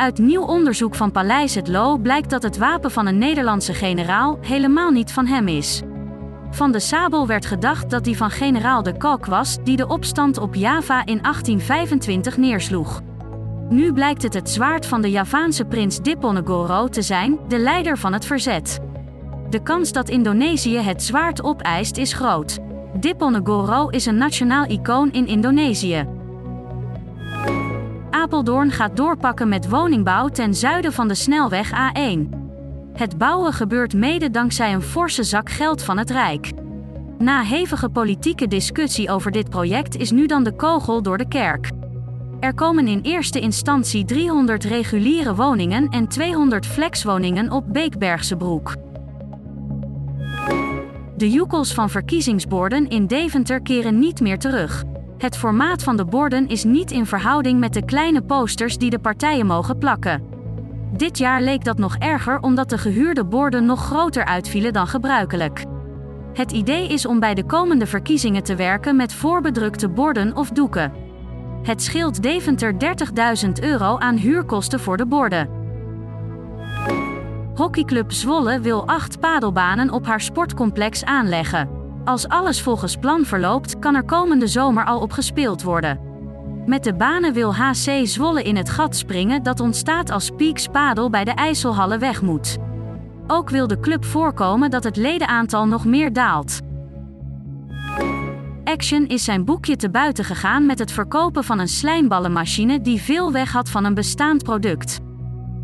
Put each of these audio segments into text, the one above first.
Uit nieuw onderzoek van Paleis het Loo blijkt dat het wapen van een Nederlandse generaal helemaal niet van hem is. Van de sabel werd gedacht dat die van generaal de Kalk was, die de opstand op Java in 1825 neersloeg. Nu blijkt het het zwaard van de Javaanse prins Diponegoro te zijn, de leider van het verzet. De kans dat Indonesië het zwaard opeist is groot. Diponegoro is een nationaal icoon in Indonesië. Apeldoorn gaat doorpakken met woningbouw ten zuiden van de snelweg A1. Het bouwen gebeurt mede dankzij een forse zak geld van het Rijk. Na hevige politieke discussie over dit project is nu dan de kogel door de kerk. Er komen in eerste instantie 300 reguliere woningen en 200 flexwoningen op Beekbergse Broek. De joekels van verkiezingsborden in Deventer keren niet meer terug. Het formaat van de borden is niet in verhouding met de kleine posters die de partijen mogen plakken. Dit jaar leek dat nog erger omdat de gehuurde borden nog groter uitvielen dan gebruikelijk. Het idee is om bij de komende verkiezingen te werken met voorbedrukte borden of doeken. Het scheelt Deventer 30.000 euro aan huurkosten voor de borden. Hockeyclub Zwolle wil acht padelbanen op haar sportcomplex aanleggen. Als alles volgens plan verloopt, kan er komende zomer al op gespeeld worden. Met de banen wil HC Zwolle in het gat springen dat ontstaat als Peaks Padel bij de IJsselhallen weg moet. Ook wil de club voorkomen dat het ledenaantal nog meer daalt. Action is zijn boekje te buiten gegaan met het verkopen van een slijmballenmachine die veel weg had van een bestaand product.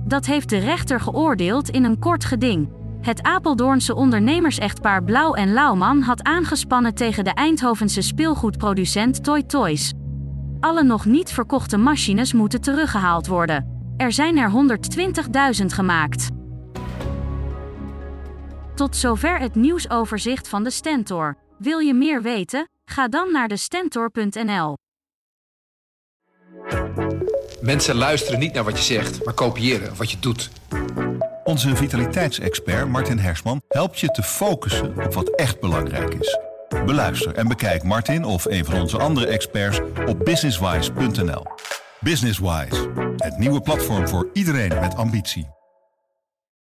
Dat heeft de rechter geoordeeld in een kort geding. Het Apeldoornse ondernemersechtpaar Blauw en Lauwman had aangespannen tegen de Eindhovense speelgoedproducent Toy Toys. Alle nog niet verkochte machines moeten teruggehaald worden. Er zijn er 120.000 gemaakt. Tot zover het nieuwsoverzicht van de Stentor. Wil je meer weten? Ga dan naar de stentor.nl. Mensen luisteren niet naar wat je zegt, maar kopiëren wat je doet. Onze vitaliteitsexpert Martin Hersman helpt je te focussen op wat echt belangrijk is. Beluister en bekijk Martin of een van onze andere experts op businesswise.nl. Businesswise, het nieuwe platform voor iedereen met ambitie.